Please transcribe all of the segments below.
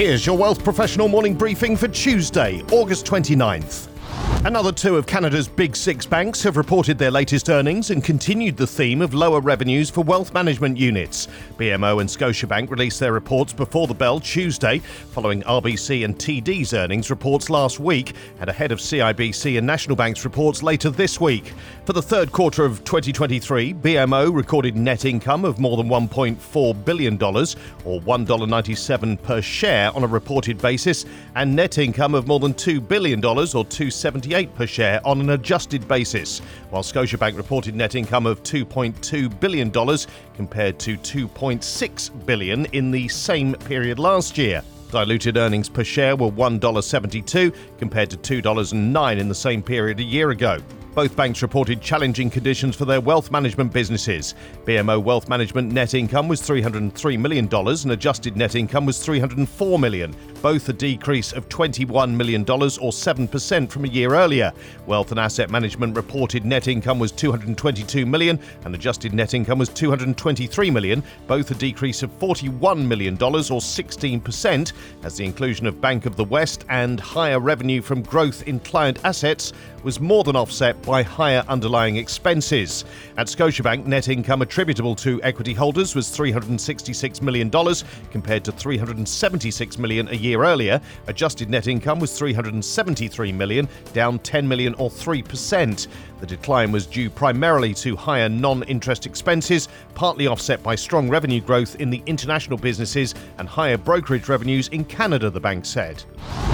Here's your Wealth Professional morning briefing for Tuesday, August 29th. Another two of Canada's big six banks have reported their latest earnings and continued the theme of lower revenues for wealth management units. BMO and Scotiabank released their reports before the bell Tuesday, following RBC and TD's earnings reports last week and ahead of CIBC and National Bank's reports later this week. For the third quarter of 2023, BMO recorded net income of more than $1.4 billion, or $1.97 per share on a reported basis, and net income of more than $2 billion, or 270 per share on an adjusted basis, while Scotiabank reported net income of $2.2 billion compared to $2.6 billion in the same period last year. Diluted earnings per share were $1.72 compared to $2.09 in the same period a year ago. Both banks reported challenging conditions for their wealth management businesses. BMO Wealth Management net income was $303 million and adjusted net income was 304 million, both a decrease of $21 million or 7% from a year earlier. Wealth and Asset Management reported net income was 222 million and adjusted net income was 223 million, both a decrease of $41 million or 16%, as the inclusion of Bank of the West and higher revenue from growth in client assets was more than offset by higher underlying expenses. At Scotiabank, net income attributable to equity holders was $366 million compared to 376 million a year earlier. Adjusted net income was 373 million, down 10 million or 3%. The decline was due primarily to higher non interest expenses, partly offset by strong revenue growth in the international businesses and higher brokerage revenues in Canada, the bank said.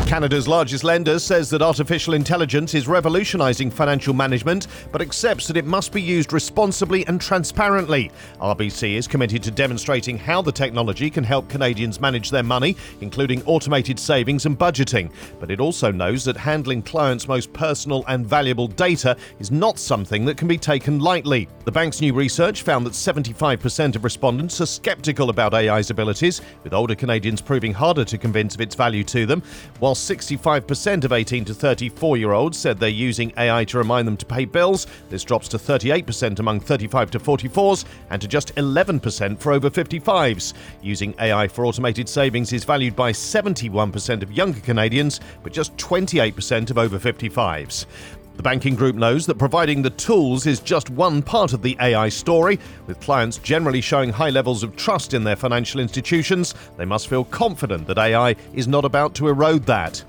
Canada's largest lender says that artificial intelligence is revolutionizing financial management, but accepts that it must be used responsibly and transparently. RBC is committed to demonstrating how the technology can help Canadians manage their money, including automated savings and budgeting. But it also knows that handling clients' most personal and valuable data is not something that can be taken lightly. The bank's new research found that 75% of respondents are skeptical about AI's abilities, with older Canadians proving harder to convince of its value to them, while 65% of 18 to 34 year olds said they're using AI to remind them to pay bills. This drops to 38% among 35 to 44s and to just 11% for over 55s. Using AI for automated savings is valued by 71% of younger Canadians, but just 28% of over 55s. The banking group knows that providing the tools is just one part of the AI story. With clients generally showing high levels of trust in their financial institutions, they must feel confident that AI is not about to erode that.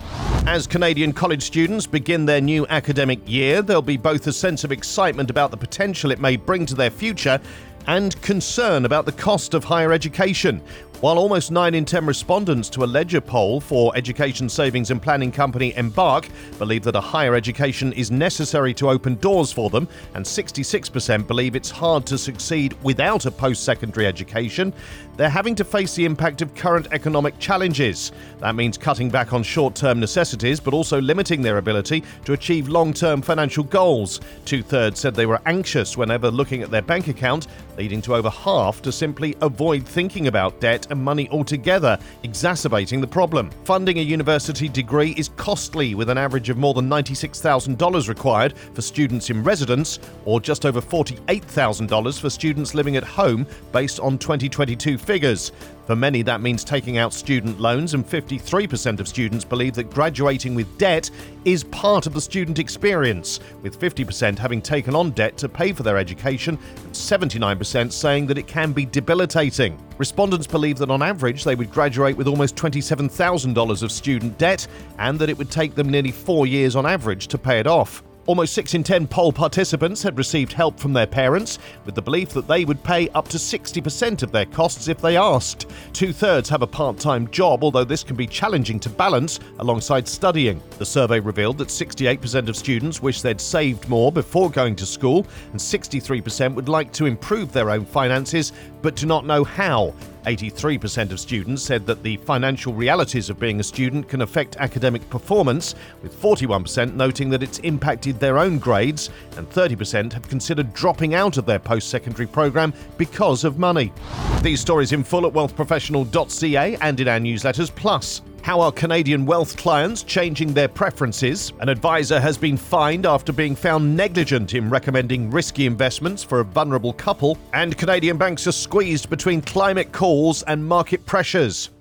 As Canadian college students begin their new academic year, there'll be both a sense of excitement about the potential it may bring to their future and concern about the cost of higher education. While almost 9 in 10 respondents to a Leger poll for education savings and planning company Embark believe that a higher education is necessary to open doors for them, and 66% believe it's hard to succeed without a post secondary education, they're having to face the impact of current economic challenges. That means cutting back on short term necessities, but also limiting their ability to achieve long term financial goals. Two thirds said they were anxious whenever looking at their bank account, leading to over half to simply avoid thinking about debt and money altogether, exacerbating the problem. Funding a university degree is costly, with an average of more than $96,000 required for students in residence, or just over $48,000 for students living at home, based on 2022 figures. For many, that means taking out student loans, and 53% of students believe that graduating with debt is part of the student experience, with 50% having taken on debt to pay for their education, and 79% saying that it can be debilitating. Respondents believe that on average they would graduate with almost $27,000 of student debt, and that it would take them nearly four years on average to pay it off. Almost 6 in 10 poll participants had received help from their parents, with the belief that they would pay up to 60% of their costs if they asked. Two thirds have a part time job, although this can be challenging to balance alongside studying. The survey revealed that 68% of students wish they'd saved more before going to school, and 63% would like to improve their own finances but do not know how. 83% of students said that the financial realities of being a student can affect academic performance, with 41% noting that it's impacted their own grades, and 30% have considered dropping out of their post secondary program because of money. These stories in full at wealthprofessional.ca and in our newsletters, plus How are Canadian wealth clients changing their preferences? An advisor has been fined after being found negligent in recommending risky investments for a vulnerable couple. And Canadian banks are squeezed between climate calls and market pressures.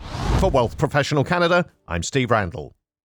For Wealth Professional Canada, I'm Steve Randall.